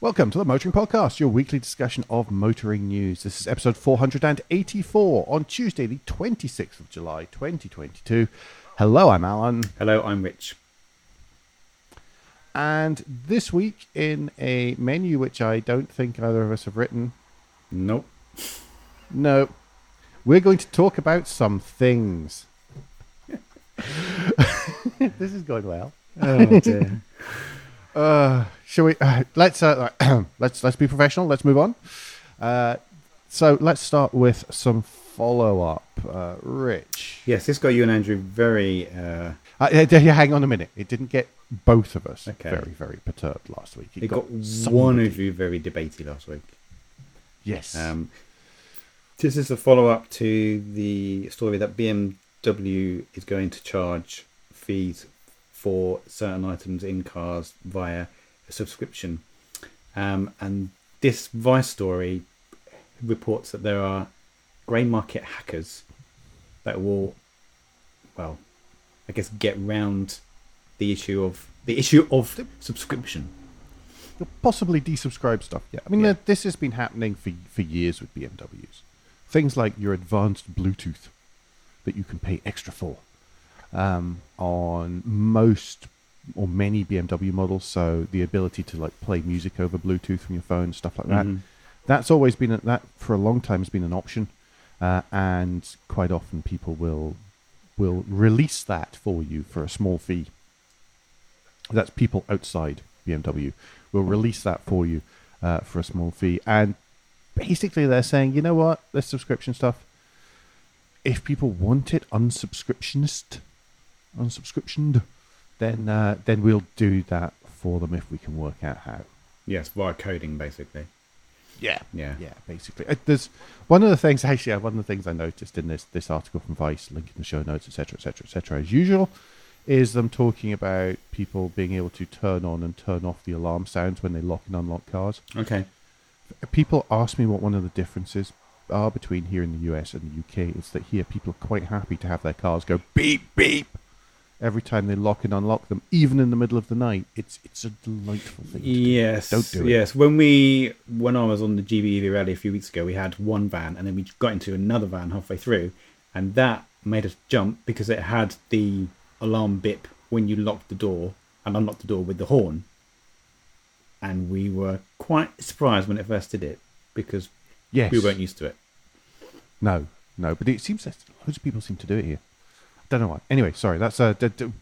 Welcome to the Motoring Podcast, your weekly discussion of motoring news. This is episode 484 on Tuesday, the 26th of July, 2022. Hello, I'm Alan. Hello, I'm Rich. And this week, in a menu which I don't think either of us have written, Nope. no, we're going to talk about some things. this is going well. Oh dear. Uh, shall we? Uh, let's uh, let's let's be professional. Let's move on. Uh, so let's start with some follow up. Uh, Rich, yes, this got you and Andrew very. Uh, uh, hang on a minute. It didn't get both of us Okay. very very perturbed last week. it got one of you very debatey last week. Yes. Um, this is a follow up to the story that BMW is going to charge fees for certain items in cars via a subscription. Um, and this Vice story reports that there are grey market hackers that will, well, I guess, get round the issue of the issue of subscription. You'll possibly desubscribe stuff. Yeah, I mean Yeah. this has been happening for for years with BMWs. Things like your advanced Bluetooth that you can pay extra for um, on most or many BMW models. So the ability to like play music over Bluetooth from your phone, stuff like that. Mhm. That's always been a, that for a long time has been an option, uh, and quite often people will will release that for you for a small fee. That's people outside BMW will release that for you uh, for a small fee, and basically they're saying, you know what, this subscription stuff. If people want it unsubscriptionist, unsubscriptioned, then uh, then we'll do that for them if we can work out how. Yes, via coding, basically. Yeah, Yeah. yeah, basically. Uh, There's one of the things actually. uh, One of the things I noticed in this this article from Vice, link in the show notes, etc., etc., etc. As usual, is them talking about people being able to turn on and turn off the alarm sounds when they lock and unlock cars. Okay. People ask me what one of the differences are between here in the US and the UK. It's that here people are quite happy to have their cars go beep beep every time they lock and unlock them, even in the middle of the night. It's it's a delightful thing. To. Yes. Don't do it. Yes. When we when I was on the GBEV rally a few weeks ago, we had one van, and then we got into another van halfway through, and that made us jump because it had the alarm bip when you locked the door and unlocked the door with the horn. And we were quite surprised when it first did it because Yes. we weren't used to it. No, no, but it seems that loads of people seem to do it here. Don't know why. Anyway, sorry. That's a d- d-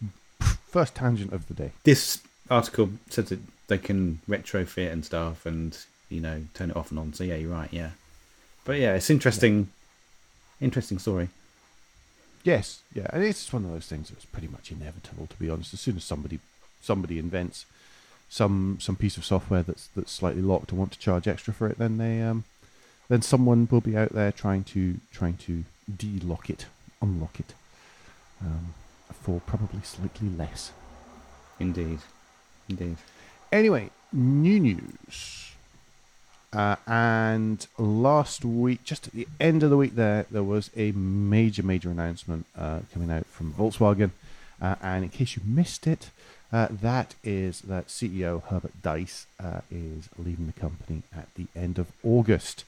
first tangent of the day. This article says that they can retrofit and stuff, and you know turn it off and on. So yeah, you're right. Yeah, but yeah, it's interesting. Interesting story. Yes, yeah, and it's one of those things that's pretty much inevitable, to be honest. As soon as somebody somebody invents some some piece of software that's that's slightly locked and want to charge extra for it, then they um then someone will be out there trying to trying to de-lock it, unlock it, um, for probably slightly less. Indeed, indeed. Anyway, new news. Uh, and last week, just at the end of the week, there there was a major, major announcement uh, coming out from Volkswagen. Uh, and in case you missed it, uh, that is that CEO Herbert Diess uh, is leaving the company at the end of August.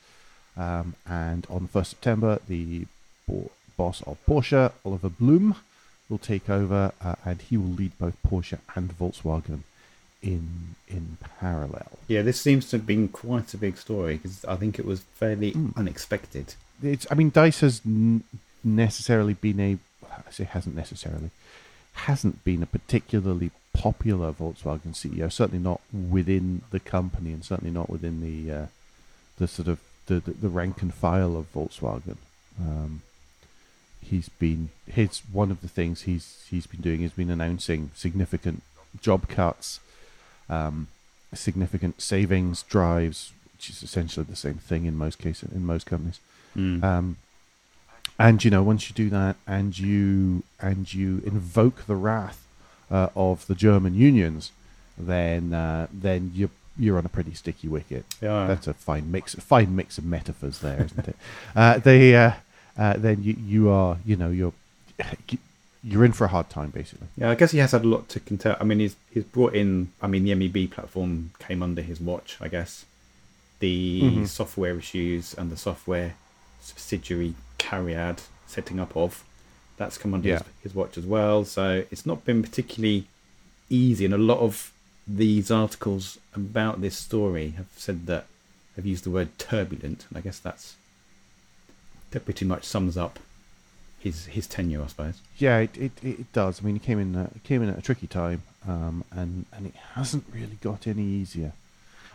Um, and on the first September, the bo- boss of Porsche, Oliver Blume, will take over, uh, and he will lead both Porsche and Volkswagen in in parallel. Yeah, this seems to have been quite a big story because I think it was fairly unexpected. It's, I mean, Diess has n- necessarily been a, I say hasn't necessarily, hasn't been a particularly popular Volkswagen CEO. Certainly not within the company, and certainly not within the uh, the sort of the, the, the rank and file of Volkswagen. Um, he's been his one of the things he's he's been doing has been announcing significant job cuts, um, significant savings drives, which is essentially the same thing in most cases in most companies. Mm. Um, and you know, once you do that, and you and you invoke the wrath uh, of the German unions, then uh, then you you're on a pretty sticky wicket. Yeah. That's a fine mix, fine mix of metaphors there, isn't it? Uh, they uh, then you you are you know you're you're in for a hard time, basically. Yeah, I guess he has had a lot to contend. I mean, he's he's brought in. I mean, the MEB platform came under his watch. I guess the Mhm. software issues and the software subsidiary Cariad setting up of that's come under Yeah. his, his watch as well. So it's not been particularly easy. And a lot of these articles about this story have said that have used the word turbulent, and I guess that's that pretty much sums up his his tenure, I suppose. Yeah, it, it, it does. I mean, he came in uh, came in at a tricky time, um, and and it hasn't really got any easier.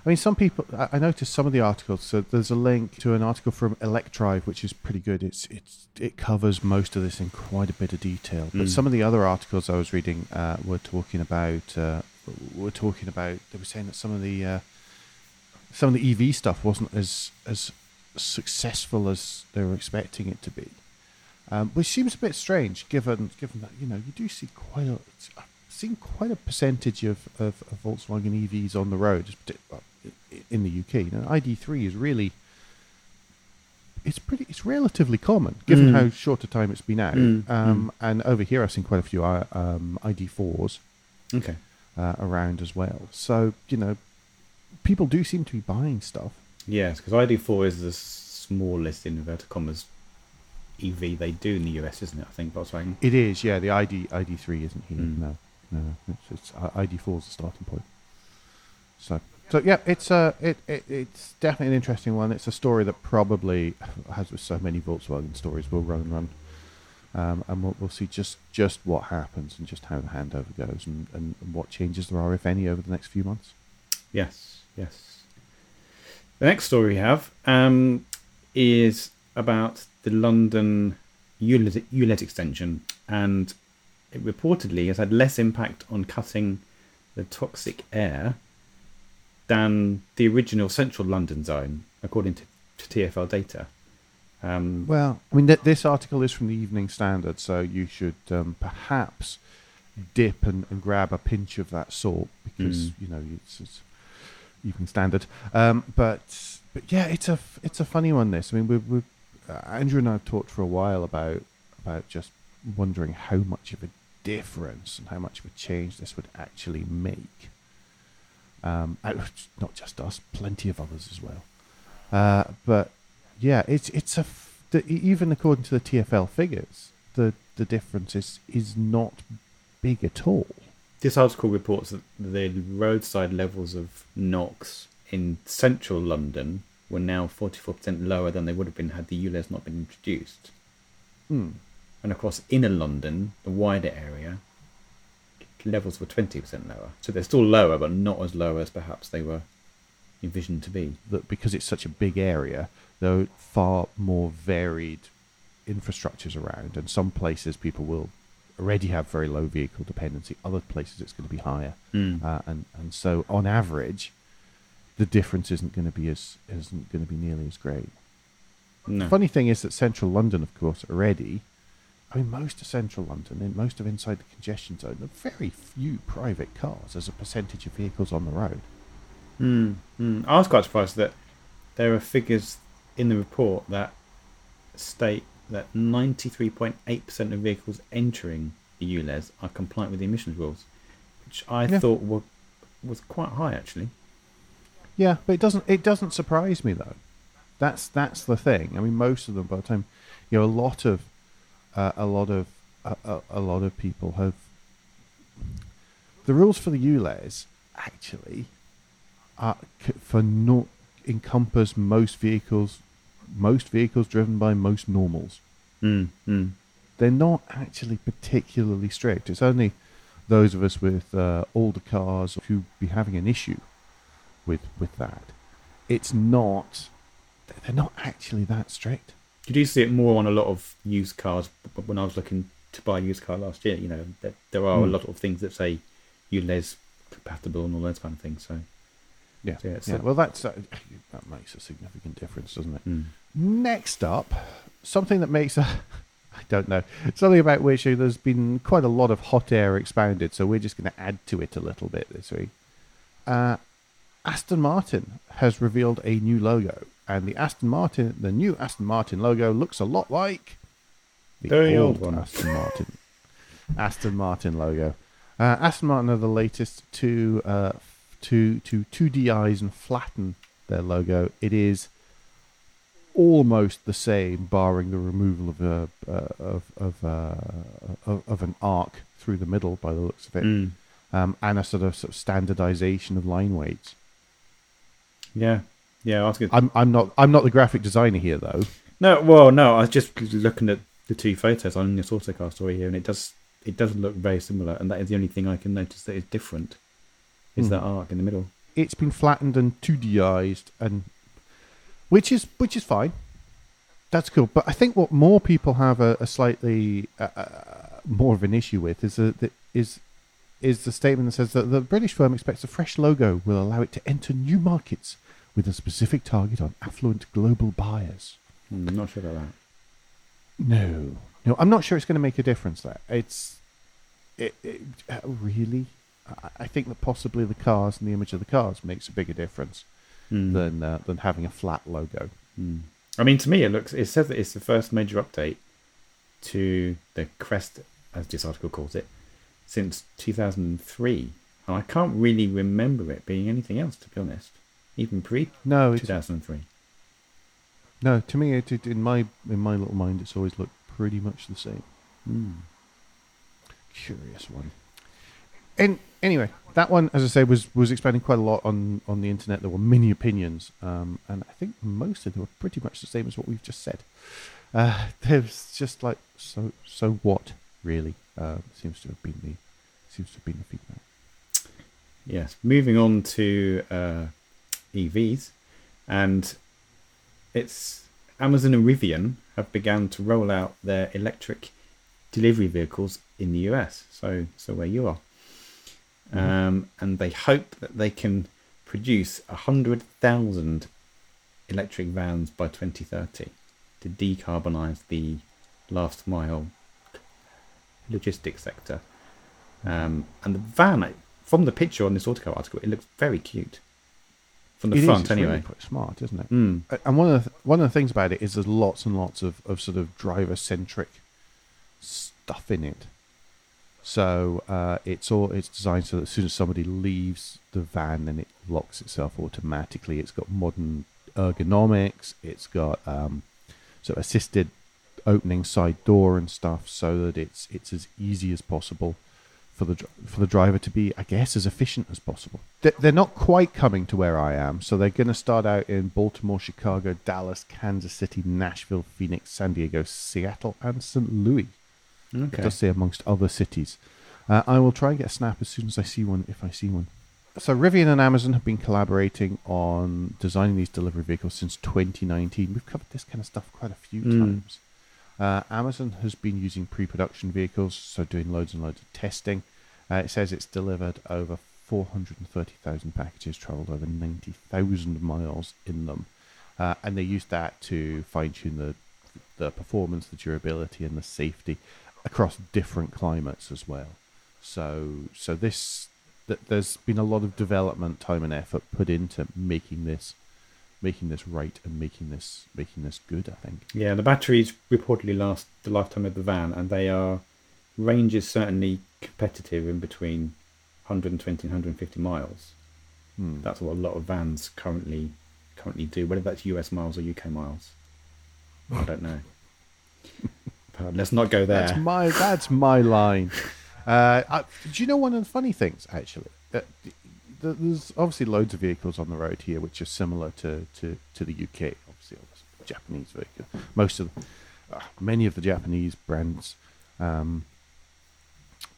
I mean, some people. I, noticed some of the articles. So there's a link to an article from Electrive, which is pretty good. It's it's it covers most of this in quite a bit of detail. But Mm. some of the other articles I was reading uh, were talking about uh, were talking about. They were saying that some of the uh, some of the EV stuff wasn't as as successful as they were expecting it to be um, which seems a bit strange given given that you know you do see quite a I've seen quite a percentage of, of, of Volkswagen EVs on the road just partic- well, i- i- in the UK. You know, ID3 is really it's pretty it's relatively common given Mm. how short a time it's been out. Mm, Um, And over here, I've seen quite a few uh, um, ID4s Okay. uh, around as well. So you know, people do seem to be buying stuff. Yes, because ID4 is the smallest in inverted commas EV they do in the US, isn't it? I think Volkswagen. It is, yeah. The ID ID3 isn't here. Mm. No, no. It's, it's uh, ID4 is the starting point. So, so yeah, it's uh, it, it it's definitely an interesting one. It's a story that probably, as with so many Volkswagen stories, will run and run, um, and we'll, we'll see just just what happens and just how the handover goes and, and, and what changes there are, if any, over the next few months. Yes, yes. The next story we have um, is about the London ULEZ, ULEZ extension, and it reportedly has had less impact on cutting the toxic air than the original central London zone, according to, to TFL data. Um, Well, I mean, th- this article is from the Evening Standard, so you should um, perhaps dip and, and grab a pinch of that salt because Mm. you know it's, it's Evening Standard. Um, but but yeah, it's a it's a funny one. This, I mean, we we uh, Andrew and I have talked for a while about about just wondering how much of a difference and how much of a change this would actually make. Um, not just us, plenty of others as well. Uh, but yeah, it's it's a f- the, even according to the TFL figures, the the difference is is not big at all. This article reports that the roadside levels of NOx in central London were now 44% lower than they would have been had the ULEZ not been introduced. Hmm. And across inner London, the wider area, levels were 20% lower. So they're still lower, but not as low as perhaps they were envisioned to be. That because it's such a big area, there are far more varied infrastructures around, and some places people will already have very low vehicle dependency. Other places it's going to be higher, Mm. uh, and and so on average, the difference isn't going to be as isn't going to be nearly as great. No. Funny thing is that central London, of course, already. I mean, most of central London and most of inside the congestion zone, there are very few private cars as a percentage of vehicles on the road. Mm, mm. I was quite surprised that there are figures in the report that state that 93.8% of vehicles entering the ULEZ are compliant with the emissions rules, which I Yeah. thought were, was quite high actually. Yeah, but it doesn't. It doesn't surprise me though. That's that's the thing. I mean, most of them, by the time you know, a lot of uh, a lot of a, a, a lot of people have the rules for the ULEZ actually are for not encompass most vehicles, most vehicles driven by most normals. Mm, mm. They're not actually particularly strict. It's only those of us with uh, older cars who be having an issue with with that. It's not. They're not actually that strict. You do see it more on a lot of used cars. But when I was looking to buy a used car last year, you know, there, there are a Mm. lot of things that say ULEZ compatible and all those kind of things. So, Yeah, Yeah, it's yeah. Well, that's uh, that makes a significant difference, doesn't it? mm. Next up, something that makes a I don't know something about which uh, there's been quite a lot of hot air expounded. So we're just going to add to it a little bit this week. Uh, Aston Martin has revealed a new logo, and the Aston Martin, the new Aston Martin logo, looks a lot like the Very old, old one. Aston Martin. Aston Martin logo. Uh, Aston Martin are the latest to uh, to to 2DIs and flatten their logo. It is almost the same, barring the removal of a uh, of of, uh, of of an arc through the middle, by the looks of it, Mm. um, and a sort of, sort of standardization of line weights. Yeah, yeah. Was gonna, I'm I'm not I'm not the graphic designer here though. no, well, no. I was just looking at the two photos on this autocar story here, and it does it does look very similar, and that is the only thing I can notice that is different. Is Hmm. that arc in the middle? It's been flattened and 2Di'd, and which is which is fine. That's cool. But I think what more people have a, a slightly uh, uh, more of an issue with is a, that is is the statement that says that the British firm expects a fresh logo will allow it to enter new markets with a specific target on affluent global buyers. Hmm, not sure about that. No, no, I'm not sure it's going to make a difference. There, it's it, it uh, really. I, think that possibly the cars and the image of the cars makes a bigger difference Hmm. than uh, than having a flat logo. Hmm. I mean, to me, it looks. It says that it's the first major update to the crest, as this article calls it, since 2003, and I can't really remember it being anything else, to be honest. Even pre no 2003. no. To me, it, it, in my in my little mind, it's always looked pretty much the same. Hmm. Curious one. And anyway, that one, as I say, was was expanding quite a lot on on the internet. There were many opinions, um, and I think most of them were pretty much the same as what we've just said. Uh, there's just like so so what really uh, seems to have been the seems to have been the feedback. Yes. Moving on to uh, EVs, and it's Amazon and Rivian have begun to roll out their electric delivery vehicles in the US. So, so where you are, um, and they hope that they can produce a hundred thousand electric vans by 2030 to decarbonize the last mile logistics sector. Um, and the van, from the picture on this Autocar article, it looks very cute. From the It is, front, really anyway. quite smart, isn't it? Mm. And one of the one of the things about it is there's lots and lots of, of sort of driver centric stuff in it. So uh, it's all it's designed so that as soon as somebody leaves the van, then it locks itself automatically. It's got modern ergonomics. It's got um, sort of assisted opening side door and stuff, so that it's it's as easy as possible for the for the driver to be, I guess, as efficient as possible. They're not quite coming to where I am, so they're going to start out in Baltimore, Chicago, Dallas, Kansas City, Nashville, Phoenix, San Diego, Seattle, and St. Louis. It Okay. does say amongst other cities. Uh, I will try and get a snap as soon as I see one, if I see one. So Rivian and Amazon have been collaborating on designing these delivery vehicles since 2019. We've covered this kind of stuff quite a few Mm. times. Uh, Amazon has been using pre-production vehicles, so doing loads and loads of testing. Uh, it says it's delivered over 430,000 packages, travelled over 90,000 miles in them, uh, and they use that to fine-tune the the performance, the durability, and the safety across different climates as well. So, so this th- there's been a lot of development time and effort put into making this, making this right and making this making this good. I think. Yeah, the batteries reportedly last the lifetime of the van, and they are range is certainly competitive in between 120 and 150 miles. Hmm. That's what a lot of vans currently currently do. Whether that's US miles or UK miles, I don't know. But let's not go there. That's my that's my line. Uh, I, do you know one of the funny things actually? Uh, th- th- there's obviously loads of vehicles on the road here which are similar to, to, to the UK. Obviously, Japanese vehicle. Most of uh, many of the Japanese brands, um,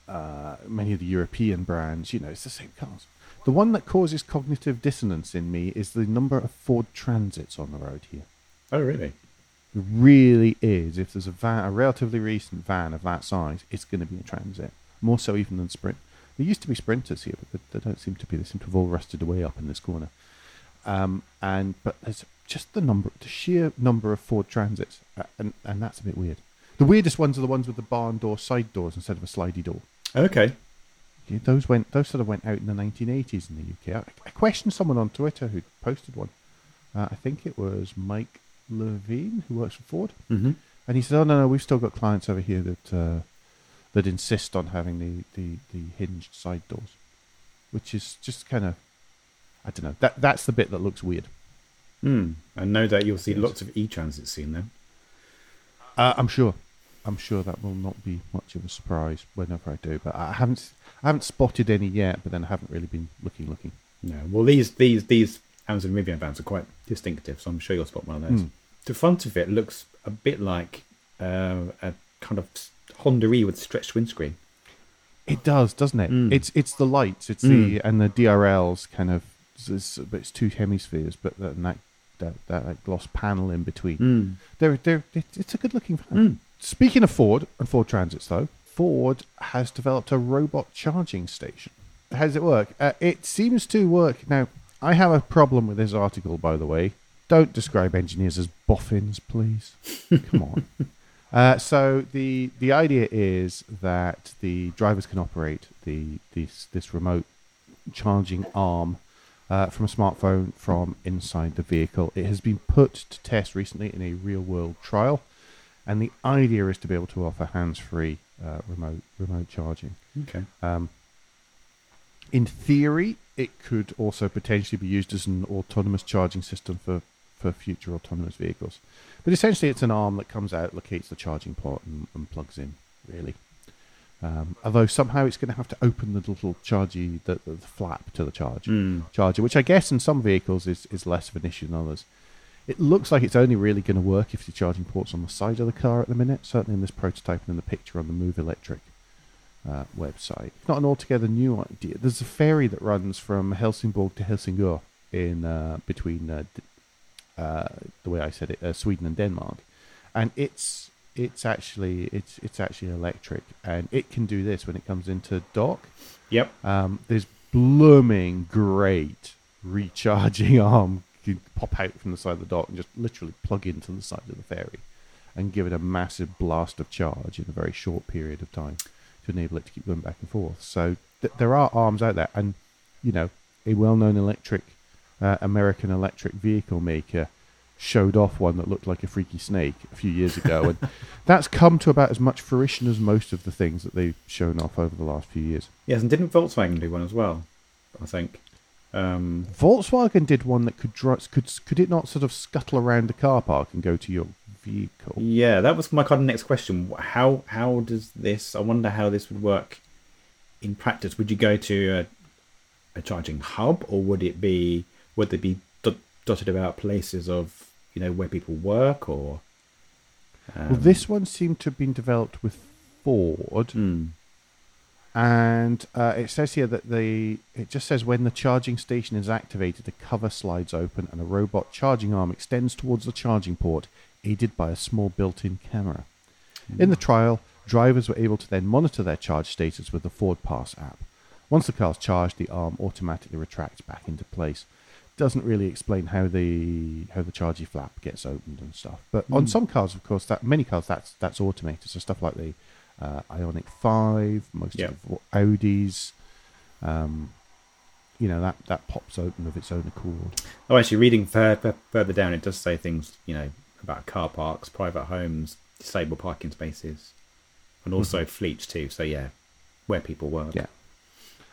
uh, many of the European brands. You know, it's the same cars. The one that causes cognitive dissonance in me is the number of Ford Transits on the road here. oh, really? It really is. If there's a van, a relatively recent van of that size, it's going to be a Transit. More so even than Sprint. There used to be Sprinters here, but they, they don't seem to be. They seem to have all rusted away up in this corner. Um, and but there's just the number, the sheer number of Ford Transits, uh, and and that's a bit weird. The weirdest ones are the ones with the barn door side doors instead of a slidey door. Okay. Yeah, those went, those sort of went out in the 1980s in the UK. I, I questioned someone on Twitter who posted one. Uh, I think it was Mike Levine who works for Ford. Mm-hmm. And he said, "Oh no, no, we've still got clients over here that uh, that insist on having the, the, the hinged side doors, which is just kind of, I don't know. That that's the bit that looks weird. Hmm. And no doubt you'll see lots of e-transit soon then. Uh, I'm sure. I'm sure that will not be much of a surprise whenever I do. But I haven't I haven't spotted any yet. But then I haven't really been looking looking. No. Well, these these these Amazon Rivian vans are quite distinctive, so I'm sure you'll spot one of those. Hmm. The front of it looks a bit like uh, a kind of Honda E with stretched windscreen. It does, doesn't it? Mm. It's it's the lights. It's the and the DRLs kind of. It's, but it's two hemispheres, but that that that, that gloss panel in between. Mm. They're, they're, it's a good looking van. Mm. Speaking of Ford and Ford Transits, though, Ford has developed a robot charging station. How does it work? Uh, it seems to work. Now, I have a problem with this article, by the way. Don't describe engineers as boffins, please. Come on. Uh, so the the idea is that the drivers can operate the this this remote charging arm uh, from a smartphone from inside the vehicle. It has been put to test recently in a real world trial, and the idea is to be able to offer hands free uh, remote remote charging. Okay. Um, in theory, it could also potentially be used as an autonomous charging system for, for future autonomous vehicles. But essentially, it's an arm that comes out, locates the charging port, and, and plugs in, really. Um, although somehow it's going to have to open the little chargy, the, the, flap to the charge Mm. charger, which I guess in some vehicles is, is less of an issue than others. It looks like it's only really going to work if the charging port's on the side of the car at the minute, certainly in this prototype and in the picture on the Move Electric uh, website. It's not an altogether new idea. There's a ferry that runs from Helsingborg to Helsingør in uh, between uh, uh, the way I said it, uh, Sweden and Denmark, and it's it's actually it's it's actually electric, and it can do this when it comes into dock. Yep. Um, there's blooming great recharging arm you can pop out from the side of the dock and just literally plug into the side of the ferry and give it a massive blast of charge in a very short period of time to enable it to keep going back and forth. So th- there are arms out there, and you know, a well-known electric uh, American electric vehicle maker showed off one that looked like a freaky snake a few years ago, and that's come to about as much fruition as most of the things that they've shown off over the last few years. Yes, and didn't Volkswagen do one as well? I think. Um, Volkswagen did one that could dri- could could it not sort of scuttle around the car park and go to your vehicle? yeah, that was my kind of next question. How how does this? I wonder how this would work in practice. Would you go to a, a charging hub, or would it be would they be dot, dotted about places of you know where people work, or? Um, well, this one seemed to have been developed with Ford, hmm. and uh, it says here that the it just says when the charging station is activated, the cover slides open and a robot charging arm extends towards the charging port, aided by a small built-in camera. In the trial, drivers were able to then monitor their charge status with the Ford Pass app. Once the car's charged, the arm automatically retracts back into place. Doesn't really explain how the how the chargy flap gets opened and stuff. But on Mm. some cars, of course, that many cars that's that's automated. So stuff like the uh, Ioniq Five, most Yeah. of Audis, um, you know that that pops open of its own accord. Oh, actually, reading fur- fur- further down, it does say things you know about car parks, private homes, disabled parking spaces, and also fleets too. So yeah, where people work. Yeah.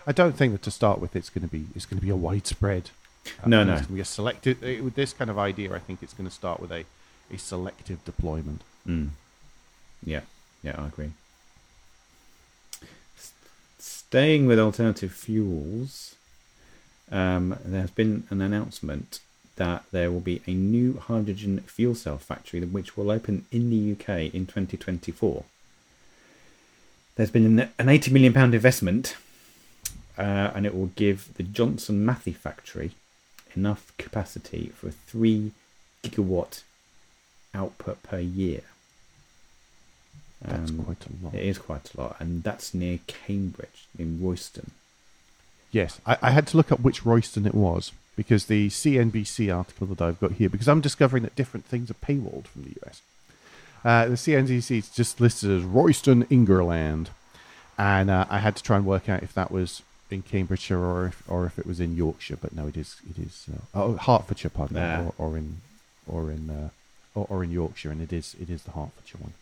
I don't think that to start with it's going to be it's going to be a widespread. uh, No, no. It's going to be a selected uh, with this kind of idea. I think it's going to start with a a selective deployment. Mm. Yeah, yeah, I agree. S- Staying with alternative fuels, um, there has been an announcement that there will be a new hydrogen fuel cell factory which will open in the UK in 2024. There's been an, an 80 million pound investment, uh, and it will give the Johnson Matthey factory enough capacity for a three gigawatt output per year. That's Um, quite a lot. It is quite a lot, and that's near Cambridge in Royston. Yes, I, I had to look up which Royston it was because the CNBC article that I've got here, because I'm discovering that different things are paywalled from the US. Uh, the CNBC is just listed as Royston, Ingerland, and uh, I had to try and work out if that was in Cambridgeshire or if, or if it was in Yorkshire. But no, it is it is uh, oh Hertfordshire, pardon, me, Nah. or, or in or in uh, or, or in Yorkshire, and it is it is the Hertfordshire one.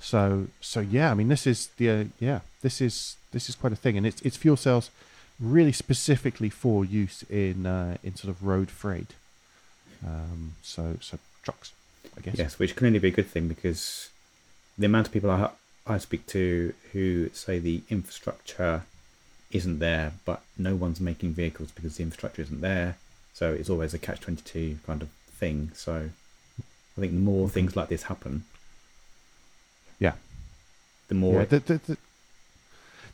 So so yeah, I mean this is the uh, yeah this is this is quite a thing, and it's it's fuel cells really specifically for use in uh, in sort of road freight. Um, so so trucks, I guess. Yes, which can only be a good thing because the amount of people I I speak to who say the infrastructure isn't there, but no one's making vehicles because the infrastructure isn't there. So it's always a catch twenty two kind of thing. So I think the more things like this happen, Yeah. the more Yeah, the, the, the,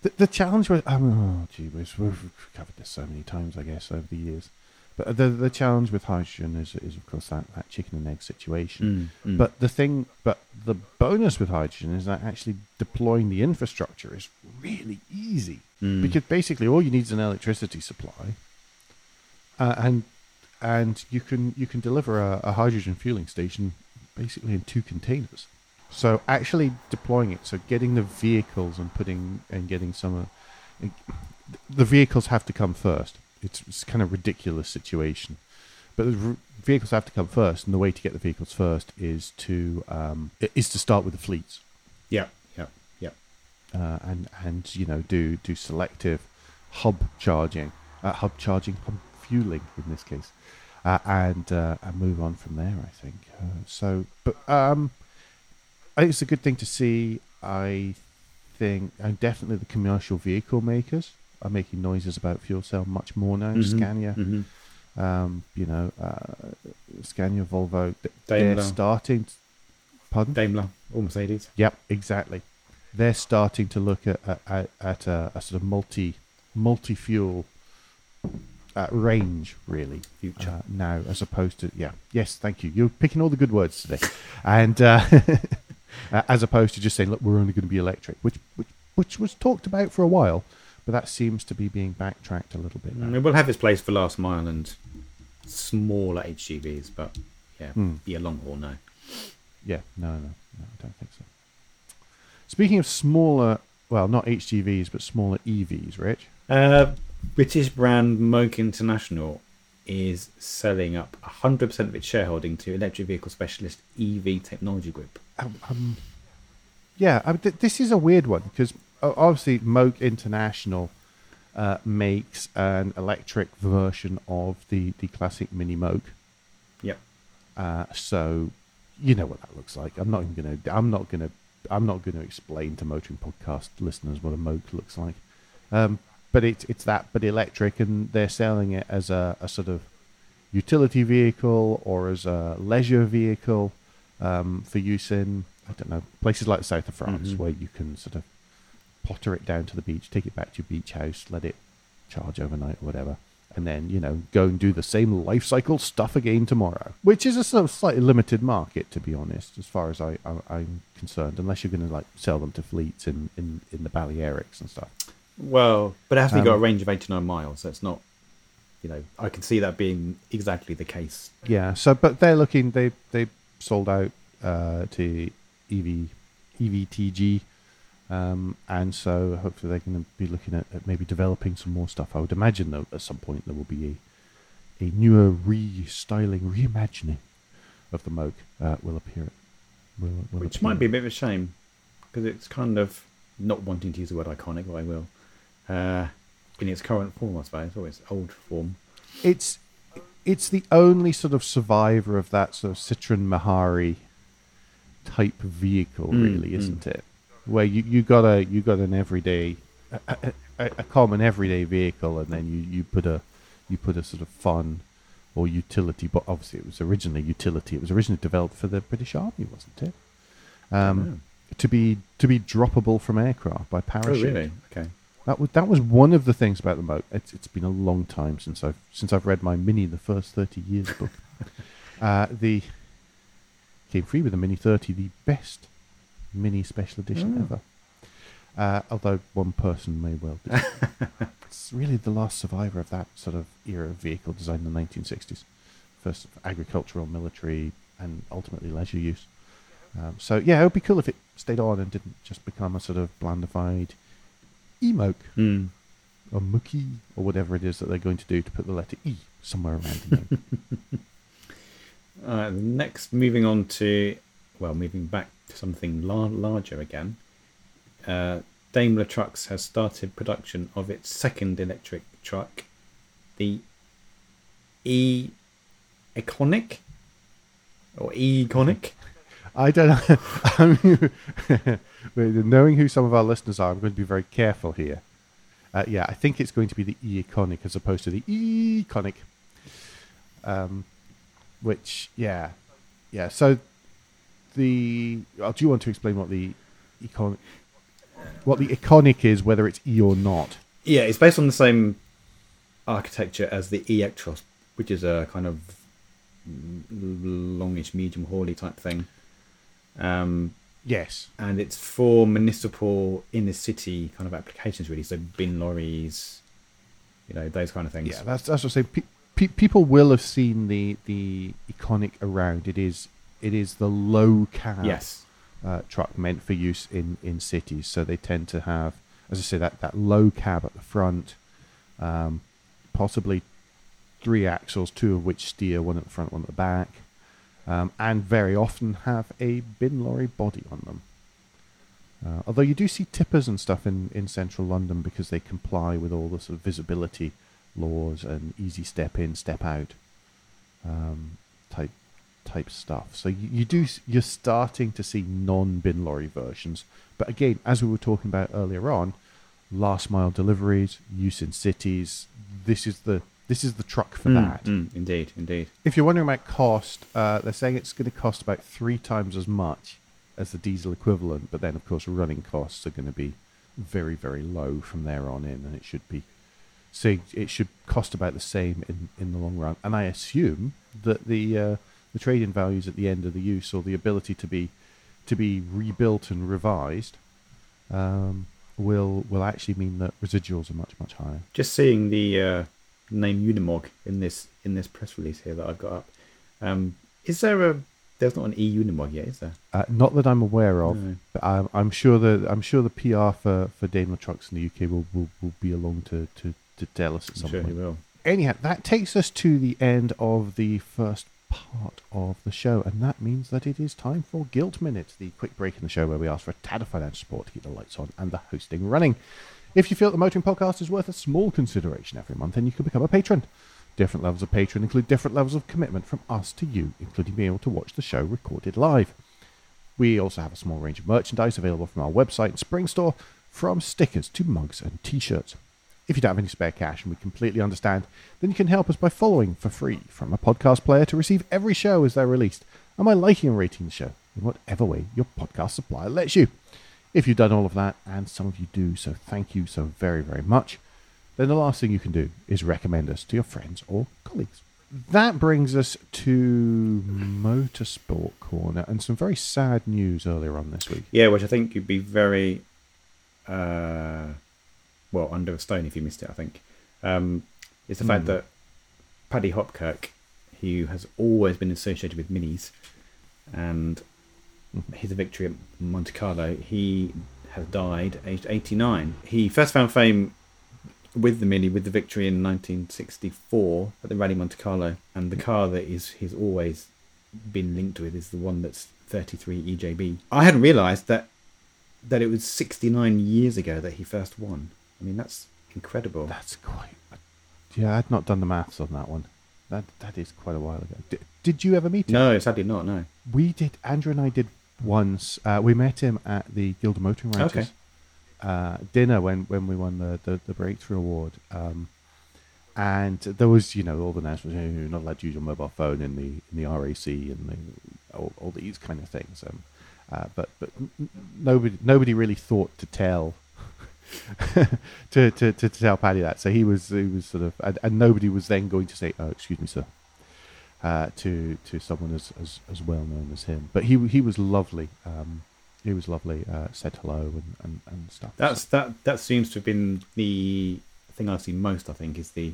the, the challenge with um, oh gee whiz, we've covered this so many times I guess over the years, but the the challenge with hydrogen is is of course that, that chicken and egg situation. Mm, mm. But the thing, but the bonus with hydrogen is that actually deploying the infrastructure is really easy Mm. because basically all you need is an electricity supply, uh, and and you can you can deliver a, a hydrogen fueling station basically in two containers. So actually deploying it, so getting the vehicles and putting and getting some, uh, the vehicles have to come first. It's, it's kind of ridiculous situation, but the vehicles have to come first, and the way to get the vehicles first is to um, is to start with the fleets yeah, yeah, yeah. uh, and and you know do do selective hub charging, uh, hub charging, hub fueling in this case, uh, and uh, and move on from there. I think uh, so. But um, I think it's a good thing to see. I think and definitely the commercial vehicle makers are making noises about fuel cell much more now. Mhm, Scania, mhm. um, you know, uh, Scania, Volvo, th- they're Daimler. starting. Pardon? Daimler or Mercedes. Yep, exactly. They're starting to look at at, at, at a, a sort of multi multi fuel uh, range, really, Future. uh, now as opposed to yeah, yes, thank you. You're picking all the good words today, and uh, uh, as opposed to just saying, look, we're only going to be electric, which which which was talked about for a while, but that seems to be being backtracked a little bit. now. Mm, It will have its place for last mile and smaller HGVs, but yeah, be a long haul no. Yeah, no, no, no, I don't think so. Speaking of smaller, well, not HGVs, but smaller EVs, Rich. Uh, British brand Moke International is selling up 100% of its shareholding to electric vehicle specialist EV Technology Group. um, um, yeah, I mean, th- this is a weird one because obviously Moke International uh, makes an electric version of the, the classic Mini Moke. Yep. Uh, so you know what that looks like. I'm not even gonna. I'm not gonna. I'm not gonna explain to motoring podcast listeners what a Moke looks like. Um, but it's it's that, but electric, and they're selling it as a, a sort of utility vehicle or as a leisure vehicle um, for use in I don't know places like the south of France Mhm. where you can sort of potter it down to the beach, take it back to your beach house, let it charge overnight or whatever, and then you know go and do the same life cycle stuff again tomorrow. Which is a sort of slightly limited market, to be honest, as far as I, I I'm concerned, unless you're going to like sell them to fleets in in in the Balearics and stuff. Well, but it has to Um, got a range of 89 miles, so it's not, you know, I can see that being exactly the case. Yeah. So, but they're looking. They they sold out uh, to EV EVTG, um, and so hopefully they're going to be looking at, at maybe developing some more stuff. I would imagine though at some point there will be a a newer restyling, reimagining of the Moke uh, will appear. Will, will Which appear. might be a bit of a shame because it's kind of not wanting to use the word iconic, but I will. Uh, in its current form, I suppose, or its old form. it's it's the only sort of survivor of that sort of Citroen Mehari type vehicle, Mm, really, mm. isn't it? Where you, you got a you got an everyday a, a, a, common everyday vehicle, and then you, you put a you put a sort of fun or utility. But obviously, it was originally utility. It was originally developed for the British Army, wasn't it? Um, to be to be droppable from aircraft by oh, parachute. really? Okay. That was that was one of the things about the Moke. It's, it's been a long time since I've since I've read my Mini the first thirty years book. uh, the came free with the Mini thirty, the best Mini special edition Oh. ever. Uh, although one person may well be. it's really the last survivor of that sort of era of vehicle design in the nineteen sixties. First agricultural, military, and ultimately leisure use. Um, so yeah, it would be cool if it stayed on and didn't just become a sort of blandified emoke Hmm. or Mookie or whatever it is that they're going to do to put the letter E somewhere around the. Uh, next, moving on to, well, moving back to something lar- larger again. Uh, Daimler Trucks has started production of its second electric truck, the E Iconic or E Iconic. I don't know. Knowing who some of our listeners are, I'm going to be very careful here. Uh, yeah, I think it's going to be the E-Iconic as opposed to the E-Conic. Um, which, yeah, yeah. So the oh, do you want to explain what the iconic, what the iconic is, whether it's E or not? Yeah, it's based on the same architecture as the E-Actros, which is a kind of longish, medium hauly type thing. Um, Yes. and it's for municipal inner city kind of applications, really. So bin lorries, you know, those kind of things. Yeah, that's that's what I'm saying. Pe- pe- people will have seen the the iconic around. It is it is the low cab yes. uh, truck meant for use in, in cities. So they tend to have, as I say, that, that low cab at the front, um, possibly three axles, two of which steer, one at the front, one at the back, um, and very often have a bin lorry body on them. Uh, although you do see tippers and stuff in, in central London because they comply with all the sort of visibility laws and easy step in, step out um, type type stuff. So you, you do you're starting to see non bin lorry versions, but again, as we were talking about earlier on, last mile deliveries, use in cities. This is the this is the truck for Mm, that. mm, indeed, indeed. If you're wondering about cost, uh, they're saying it's going to cost about three times as much as the diesel equivalent, but then of course running costs are going to be very very low from there on in, and it should be so it should cost about the same in, in the long run. And I assume that the uh, the trade-in values at the end of the use or the ability to be to be rebuilt and revised um, will will actually mean that residuals are much much higher. Just seeing the uh, name Unimog in this in this press release here that I've got up. Um, is there a? There's not an E Unimog yet, is there? Uh, not that I'm aware of, No. but I'm, I'm sure that I'm sure the PR for, for Daimler Trucks in the UK will, will, will be along to, to, to tell us at some sure point. will. Anyhow, that takes us to the end of the first part of the show, and that means that it is time for Guilt Minute, the quick break in the show where we ask for a tad of financial support to keep the lights on and the hosting running. If you feel the Motoring Podcast is worth a small consideration every month, then you can become a patron. Different levels of patron include different levels of commitment from us to you, including being able to watch the show recorded live. We also have a small range of merchandise available from our website and Spring Store, from stickers to mugs and t-shirts. If you don't have any spare cash, and we completely understand, then you can help us by following for free from a podcast player to receive every show as they're released, and by liking and rating the show in whatever way your podcast supplier lets you. If you've done all of that, and some of you do, so thank you so very, very much, then the last thing you can do is recommend us to your friends or colleagues. That brings us to Motorsport Corner and some very sad news earlier on this week. Yeah, which I think you'd be very, uh, well, under a stone if you missed it. I think um, it's the fact Hmm. that Paddy Hopkirk, who has always been associated with minis, and. His victory at Monte Carlo, he has died aged 89. He first found fame with the Mini with the victory in 1964 at the Rally Monte Carlo, and the car that is he's always been linked with is the one that's 33 EJB. I hadn't realised that that it was 69 years ago that he first won. I mean that's incredible. That's quite. Yeah, I'd not done the maths on that one. That that is quite a while ago. Did, did you ever meet him? No, sadly not. No. We did. Andrew and I did once. Uh, we met him at the Guild of Motoring Writers Okay. uh, dinner when, when we won the, the, the Breakthrough Award. Um, and there was, you know, all the national, you're not allowed to use your mobile phone in the in the RAC and the, all, all these kind of things. Um, uh, but but nobody nobody really thought to tell to, to, to tell Paddy that. So he was he was sort of and, and nobody was then going to say, "Oh, excuse me, sir," uh, to to someone as, as as well known as him. But he he was lovely. Um, he was lovely. Uh, said hello and, and, and stuff. That's that. That seems to have been the thing I've seen most. I think is the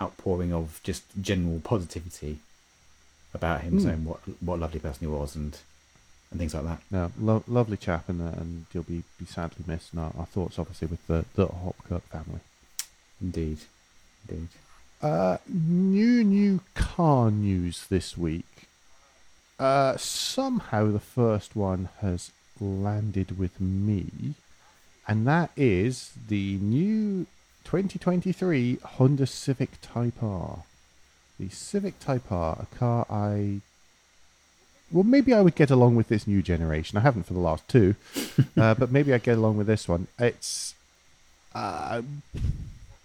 outpouring of just general positivity about him, Hmm. saying what what a lovely person he was, and and things like that. No, lo- lovely chap, and uh, and you'll be, be sadly missed. And our, our thoughts, obviously, with the the Hopkirk family. Indeed, indeed. Uh, new new car news this week. uh, somehow the first one has landed with me, and that is the new 2023 Honda Civic Type R. The Civic Type R, a car I. Well, maybe I would get along with this new generation. I haven't for the last two, uh, but maybe I get along with this one. It's. Uh,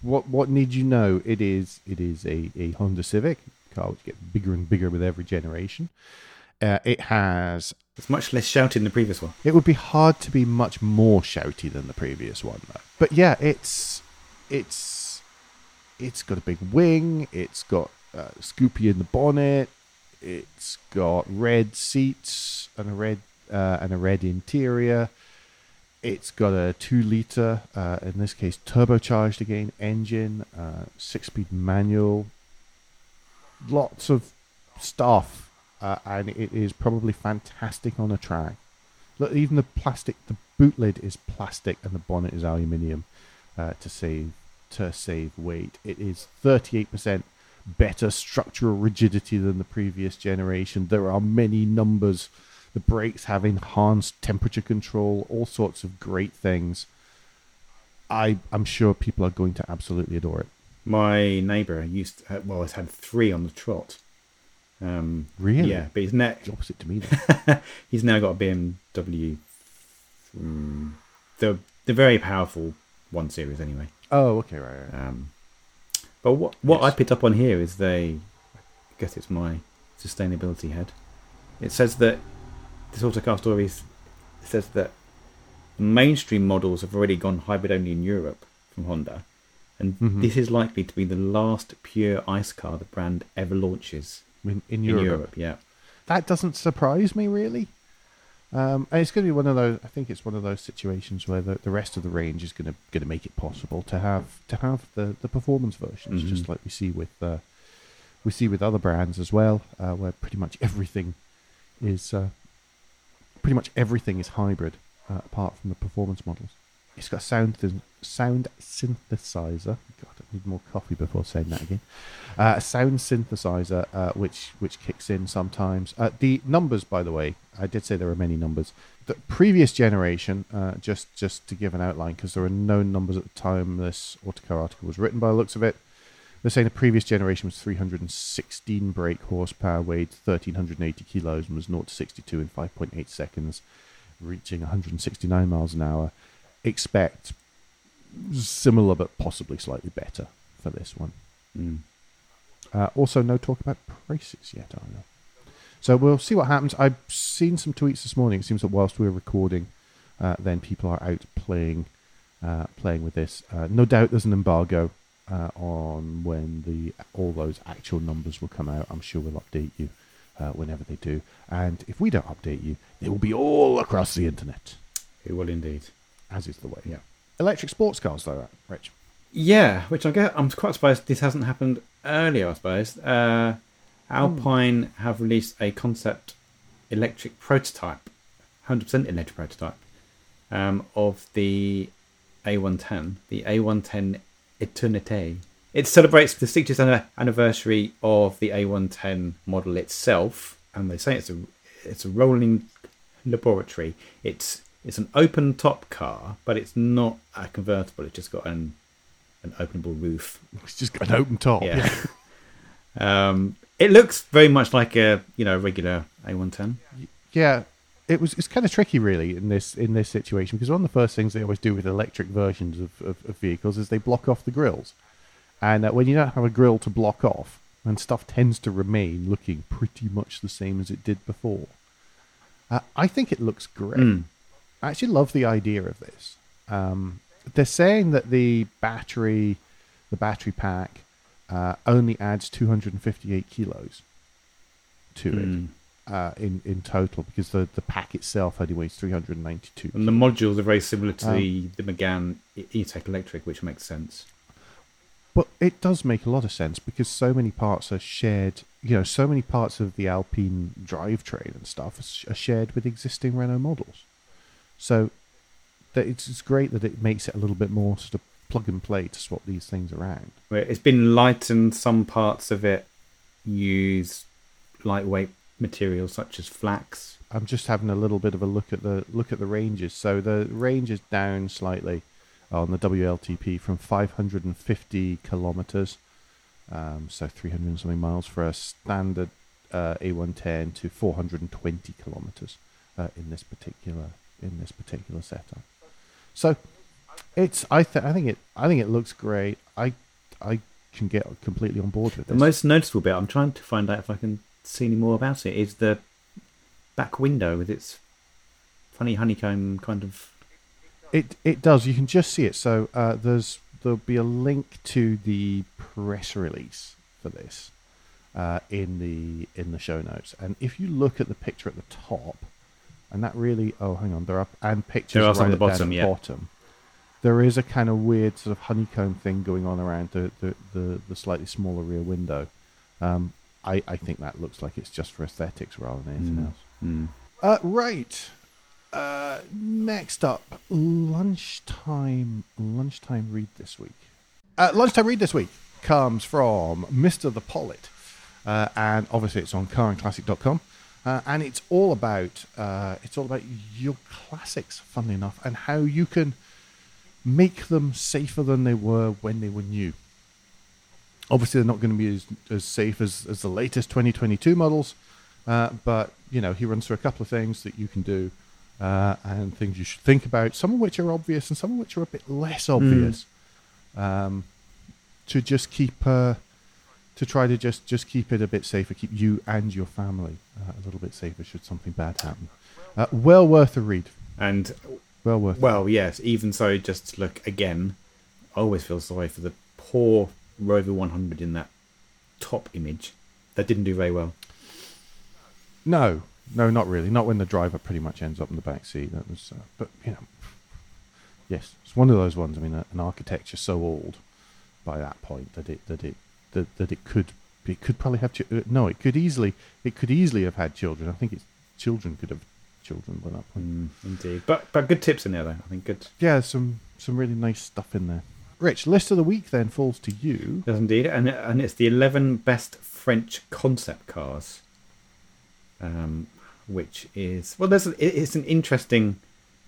what what need you know? It is it is a, a Honda Civic car which gets bigger and bigger with every generation. Uh, it has. It's much less shouty than the previous one. It would be hard to be much more shouty than the previous one, though. But yeah, it's it's it's got a big wing. It's got uh, Scoopy in the bonnet. It's got red seats and a red uh, and a red interior. It's got a two liter, uh, in this case, turbocharged again engine, uh, six speed manual. Lots of stuff, uh, and it is probably fantastic on a track. Look, even the plastic, the boot lid is plastic, and the bonnet is aluminium uh, to save to save weight. It is thirty eight percent better structural rigidity than the previous generation. There are many numbers the brakes have enhanced temperature control, all sorts of great things. I I'm sure people are going to absolutely adore it. My neighbour used to, well, has had three on the trot. Um, Really? Yeah, but he's now The opposite to me. He's now got a BMW. mm, the the very powerful one series anyway. oh, okay, right, right. Um, but what what I picked up on here is they, I guess it's my sustainability head. It says that this autocar stories says that mainstream models have already gone hybrid only in Europe from Honda, and Mhm. this is likely to be the last pure ICE car the brand ever launches In, in in Europe. Europe. Yeah, that doesn't surprise me really. Um, and it's going to be one of those. I think it's one of those situations where the, the rest of the range is going to going to make it possible to have to have the, the performance versions, Mhm. just like we see with uh, we see with other brands as well, uh, where pretty much everything is uh, pretty much everything is hybrid, uh, apart from the performance models. It's got a sound th- sound synthesizer. God, I need more coffee before saying that again. Uh, a sound synthesizer, uh, which which kicks in sometimes. Uh, the numbers, by the way, I did say there are many numbers. The previous generation, uh, just just to give an outline, because there were no numbers at the time this Autocar article was written. By the looks of it, they're saying the previous generation was 316 brake horsepower, weighed 1380 kilos, and was 0 to 62 in 5.8 seconds, reaching 169 miles an hour. Expect similar, but possibly slightly better for this one. Mm. Uh, also, no talk about prices yet either. So we'll see what happens. I've seen some tweets this morning. It seems that whilst we're recording, uh, then people are out playing, uh, playing with this. Uh, no doubt there's an embargo uh, on when the all those actual numbers will come out. I'm sure we'll update you uh, whenever they do. And if we don't update you, they will be all across the internet, it will indeed. as is the way. Yeah. Electric sports cars, though, Rich. Yeah, which I get. I'm quite surprised this hasn't happened earlier. I suppose uh, Alpine have released a concept electric prototype, hundred percent electric prototype, um, of the A110, the A110 Eternité. It celebrates the 60th anniversary of the A110 model itself, and they say it's a it's a rolling laboratory. It's it's an open top car, but it's not a convertible. It's just got an an openable roof. It's just got an open top. Yeah. um, it looks very much like a you know regular A110. yeah it was it's kind of tricky really in this in this situation because one of the first things they always do with electric versions of, of, of vehicles is they block off the grills. And uh, when you don't have a grill to block off and stuff tends to remain looking pretty much the same as it did before. Uh, i think it looks great. Mm. i actually love the idea of this. Um, they're saying that the battery the battery pack uh, only adds 258 kilos to it. Mm. Uh, in in total because the the pack itself only weighs 392. And the modules are very similar to Um, the the Megane E- E-Tech Electric, which makes sense. But it does make a lot of sense because so many parts are shared. You know, so many parts of the Alpine drivetrain and stuff are shared with existing Renault models. So that it's, it's great that it makes it a little bit more sort of plug and play to swap these things around. It's been lightened. Some parts of it use lightweight materials such as flax. I'm just having a little bit of a look at the look at the ranges. So the range is down slightly on the WLTP from 550 kilometers, um, so 300 and something miles for a standard uh, A110 to 420 kilometers uh, in this particular in this particular setup. So it's I th- I think it I think it looks great. I I can get completely on board with this. The most noticeable bit, I'm trying to find out if I can see any more about it, is the back window with its funny honeycomb kind of. It it does. You can just see it. So uh, there's there'll be a link to the press release for this uh, in the in the show notes. And if you look at the picture at the top, and that really oh hang on, they're up and pictures There are right at the bottom, yeah. bottom. There is a kind of weird sort of honeycomb thing going on around the the, the, the slightly smaller rear window. Um, I, I think that looks like it's just for aesthetics rather than anything Mm. else. Hmm. Uh, right. Uh, next up, lunchtime. Lunchtime read this week. Uh, lunchtime read this week comes from Mister the Pollet, uh, and obviously it's on carandclassic.com. Uh, and it's all about uh, it's all about your classics, funnily enough, and how you can make them safer than they were when they were new. Obviously, they're not going to be as, as safe as, as the latest 2022 models, uh, but you know he runs through a couple of things that you can do uh, and things you should think about. Some of which are obvious, and some of which are a bit less obvious. Um, to just keep uh, to try to just just keep it a bit safer, keep you and your family uh, a little bit safer should something bad happen. Uh, well worth a read. And, Well worth. well, yes, even so, just look again, I always feel sorry for the poor Rover 100 in that top image. That didn't do very well. No, no, not really. Not when the driver pretty much ends up in the back seat. That was, uh, but you know, yes, it's one of those ones. I mean, uh, an architecture so old by that point that it that it that, that it could it could probably have chi- uh, no, it could easily it could easily have had children. I think its children could have children by that point. Mm, indeed. But but good tips in there, though. I think good. Yeah, some some really nice stuff in there. Rich, list of the week then falls to you. Yes, indeed. And, and it's the 11 best French concept cars. Um, which is, well, there's it's an interesting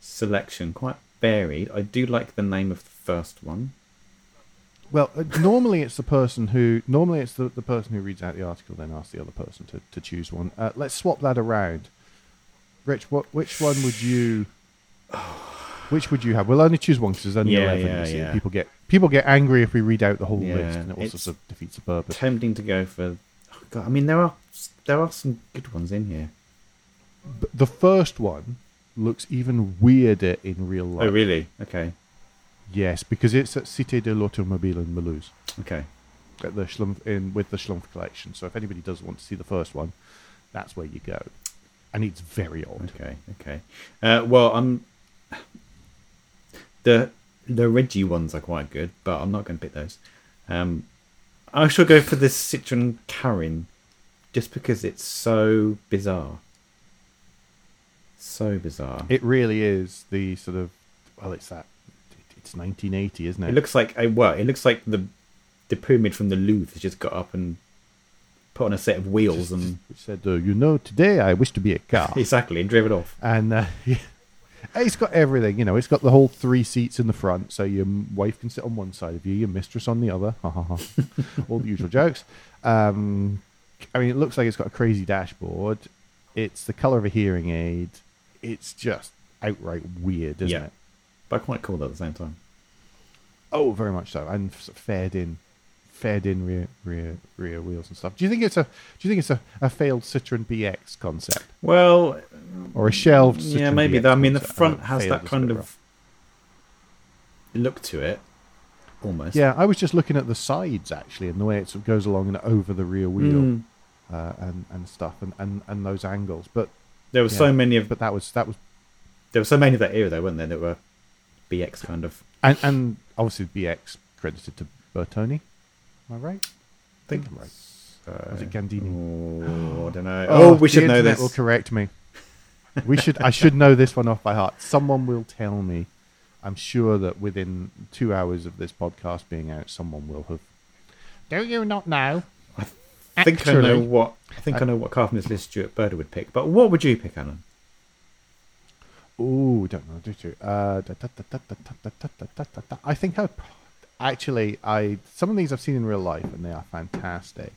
selection, quite varied. I do like the name of the first one. Well, uh, normally it's the person who normally it's the, the person who reads out the article then asks the other person to, to choose one. Uh, let's swap that around. Rich, what which one would you which would you have? We'll only choose one because there's only Yeah, eleven. yeah, yeah. People get people get angry if we read out the whole Yeah, list, and it also sort of defeats the purpose. Tempting to go for. oh, God, I mean, there are there are some good ones in here. But the first one looks even weirder in real life. Oh, really? Okay. Yes, because it's at Cité de l'Automobile in Mulhouse. Okay. at the Schlumpf in with the Schlumpf collection. So if anybody does want to see the first one, that's where you go. And it's very old. Okay. Okay. Uh, well, I'm. The the Reggie ones are quite good, but I'm not going to pick those. Um, I shall go for the Citroen Karin, just because it's so bizarre. So bizarre. It really is the sort of well, it's that it's 1980, isn't it? It looks like a well. It looks like the the pyramid from the Louvre has just got up and put on a set of wheels and Which said, uh, you know, today I wish to be a car, exactly and driven off. and uh, yeah. It's got everything. You know, it's got the whole three seats in the front, so your wife can sit on one side of you, your mistress on the other. Ha ha ha. All the usual jokes. Um, I mean, it looks like it's got a crazy dashboard. It's the color of a hearing aid. It's just outright weird, isn't Yeah. it? But quite cool at the same time. Oh, very much so, and fared in, fared in rear rear rear wheels and stuff. Do you think it's a Do you think it's a, a failed Citroen BX concept Well, or a shelved? yeah, maybe. BX. I mean, the front Uh, has that kind of rough. look to it, almost. Yeah, I was just looking at the sides actually, and the way it sort of goes along and over the rear wheel Mm. uh, and and stuff, and, and, and those angles. But There were Yeah. so many of but that was that was there were so many of that era, though, weren't there? That were BX kind of. and and obviously BX credited to Bertone. Am I right? I think I'm right. Uh, Was it Gandini? Oh, I don't know. Oh, we should know internet this. Will correct me. We should. I should know this one off by heart. Someone will tell me. I'm sure that within two hours of this podcast being out, someone will have. Do you not know? I think I know what. I I think I, know what car from this list Stuart Birder would pick, but what would you pick, Alan? Oh, don't know. Do you? Uh, I think I actually I some of these I've seen in real life and they are fantastic.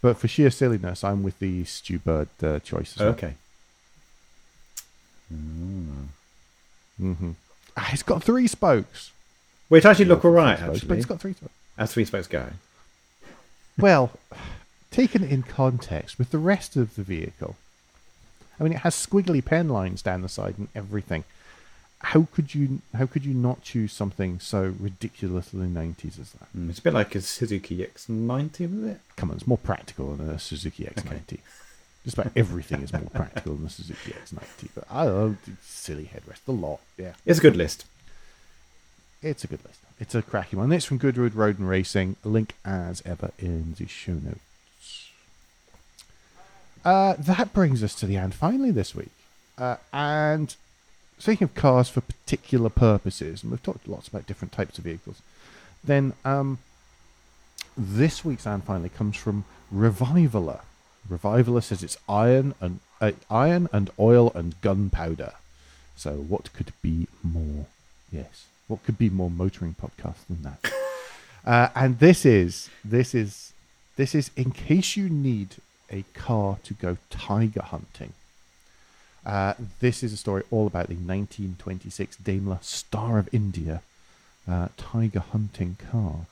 But for sheer silliness, I'm with the Stu Bird uh, choice. As well. Okay. Mm. Mm-hmm. Ah, it's got three spokes. Which actually look all right, spokes, actually. But it's got three spokes. As three spokes go. Well, taken in context with the rest of the vehicle, I mean, it has squiggly pen lines down the side and everything. How could you how could you not choose something so ridiculously nineties as that? Mm, it's a bit like a Suzuki X90, was it? Come on, it's more practical than a Suzuki X90. Okay. Just about everything is more practical than a Suzuki X90. But I love silly headrest, the lot. Yeah, it's a good list. It's a good list. It's a cracking one. It's from Goodwood Road and Racing. Link as ever in the show notes. Uh, that brings us to the end finally this week. Uh, and speaking of cars for particular purposes, and we've talked lots about different types of vehicles, then um, this week's and finally comes from Revivaler. Revivaler says it's iron and uh, iron and oil and gunpowder. So what could be more? Yes, what could be more motoring podcast than that? uh, and this is this is this is in case you need a car to go tiger hunting. Uh, this is a story all about the 1926 Daimler Star of India uh, tiger hunting car.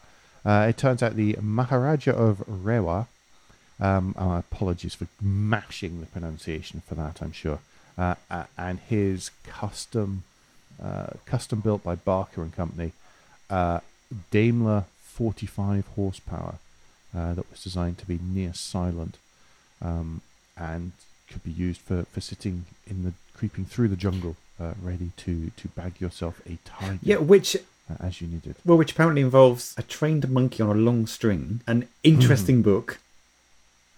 Uh, it turns out the Maharaja of Rewa, um, oh, apologies for mashing the pronunciation for that, I'm sure, uh, and his custom, uh, custom built by Barker and Company, uh, Daimler 45 horsepower that was designed to be near silent um, and could be used for, for sitting in the creeping through the jungle, uh, ready to to bag yourself a tiger. Yeah, which uh, as you needed. Well, which apparently involves a trained monkey on a long string, an interesting mm. book,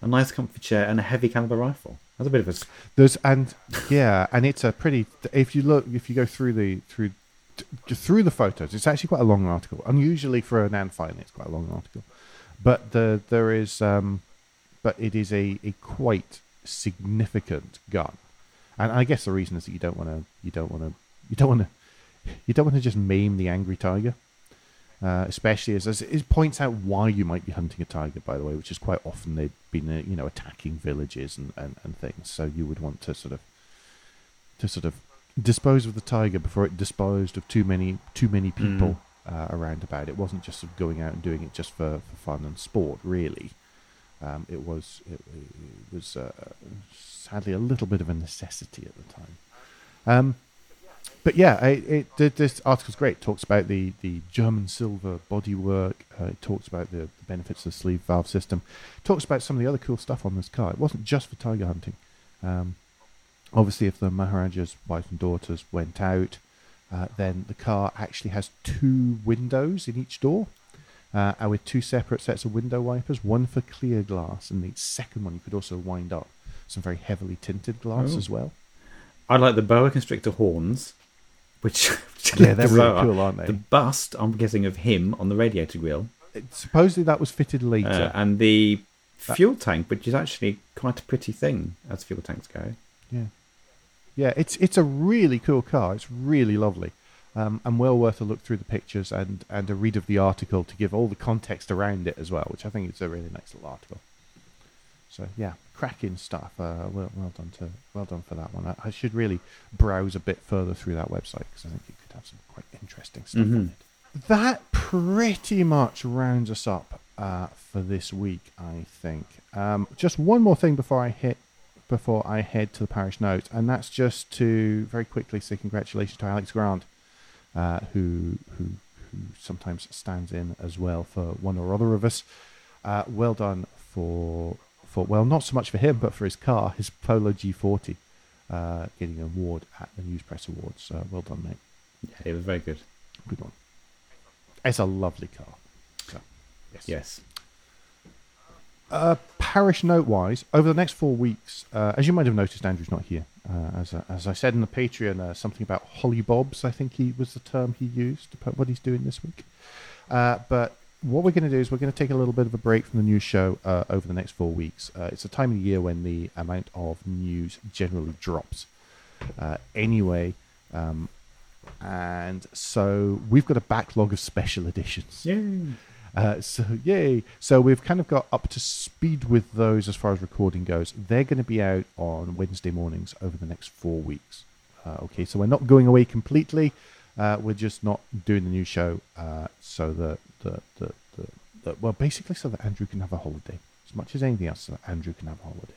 a nice comfy chair, and a heavy caliber rifle. That's a bit of a. There's and yeah, and it's a pretty. If you look, if you go through the through through the photos, it's actually quite a long article. Unusually for an and finally, it's quite a long article, but the there is um, but it is a, a quite significant gun. And I guess the reason is that you don't want to you don't want to you don't want to you don't want to just maim the angry tiger. Uh, especially as, as it points out why you might be hunting a tiger, by the way, which is quite often they've been uh, you know attacking villages and, and, and things. So you would want to sort of to sort of dispose of the tiger before it disposed of too many too many people mm. uh, around about. It wasn't just sort of going out and doing it just for, for fun and sport, really. Um, it was it, it was uh, sadly a little bit of a necessity at the time. Um, but yeah, it, it, this article is great. It talks about the, the German silver bodywork. Uh, it talks about the, the, benefits of the sleeve valve system. It talks about some of the other cool stuff on this car. It wasn't just for tiger hunting. Um, obviously, if the Maharaja's wife and daughters went out, uh, then the car actually has two windows in each door uh, with two separate sets of window wipers, one for clear glass, and the second one you could also wind up some very heavily tinted glass oh. as well. I like the boa constrictor horns, which yeah, they're really cool, aren't they? The bust, I'm guessing, of him on the radiator grill. It, supposedly that was fitted later, uh, and the that, fuel tank, which is actually quite a pretty thing as fuel tanks go. Yeah, yeah, it's it's a really cool car. It's really lovely um, and well worth a look through the pictures and, and a read of the article to give all the context around it as well, which I think is a really nice little article. So yeah, cracking stuff. Uh, well, well done to well done for that one. I, I, should really browse a bit further through that website because I think it could have some quite interesting stuff mm-hmm. on it. That pretty much rounds us up uh, for this week, I think. Um, just one more thing before I hit before I head to the parish note, and that's just to very quickly say congratulations to Alex Grant uh, who who who sometimes stands in as well for one or other of us. Uh, well done for for well, not so much for him, but for his car, his Polo G40, uh, getting an award at the News Press Awards. Uh, well done, mate. Yeah, it was very good. Good one. It's a lovely car. So, yes. Yes. Uh, parish note wise, over the next four weeks, uh, as you might have noticed, Andrew's not here. Uh, as, as I said in the Patreon, uh, something about hollybobs, I think he was the term he used to put what he's doing this week. Uh, but what we're going to do is we're going to take a little bit of a break from the news show uh, over the next four weeks. Uh, it's a time of the year when the amount of news generally drops. Anyway, um, and so we've got a backlog of special editions. Yay. Uh, so yay! So we've kind of got up to speed with those as far as recording goes. They're going to be out on Wednesday mornings over the next four weeks. Uh, okay, so we're not going away completely. Uh, we're just not doing the new show uh, so that the, the, the, the well, basically so that Andrew can have a holiday as much as anything else, so that Andrew can have a holiday.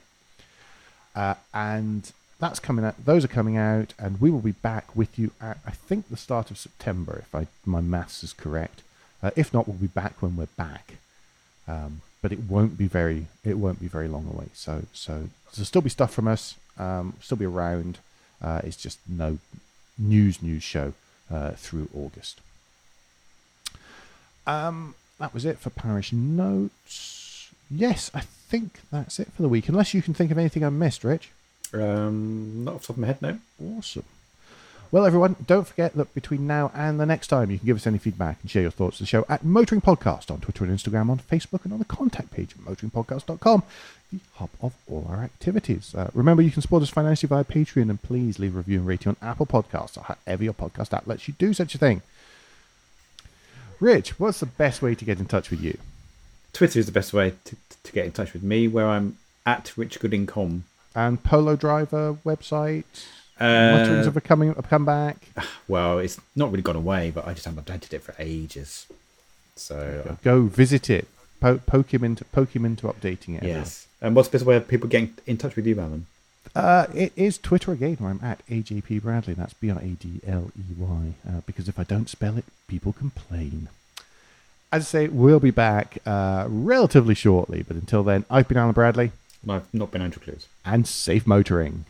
Uh, and that's coming out. Those are coming out, and we will be back with you at I think the start of September, if I my maths is correct. Uh, if not, we'll be back when we're back. Um, but it won't be very it won't be very long away. So so there'll still be stuff from us. Um, still be around. Uh, it's just no news news show uh, through August. Um, that was it for parish notes. Yes, I think that's it for the week. Unless you can think of anything I missed, Rich. Um, not off the top of my head, no. Awesome. Well, everyone, don't forget that between now and the next time, you can give us any feedback and share your thoughts to the show at Motoring Podcast on Twitter and Instagram, on Facebook, and on the contact page at motoringpodcast.com, the hub of all our activities. Uh, remember, you can support us financially via Patreon, and please leave a review and rating on Apple Podcasts or however your podcast app lets you do such a thing. Rich, what's the best way to get in touch with you? Twitter is the best way to, to get in touch with me, where I'm at richgoodingcom. And Polo Driver website? Uh, Mutterings have coming have come back. Well, it's not really gone away, but I just haven't updated it for ages. So Go visit it. Po- poke him into poke him into updating it. yes. And what's the best way of people getting in touch with you, Alan? Uh, it is Twitter again, where I'm at AJP Bradley. That's B R A D L E Y. Uh, because if I don't spell it, people complain. As I say, we'll be back uh, relatively shortly, but until then, I've been Alan Bradley, And I've not been Andrew Clues. and safe motoring.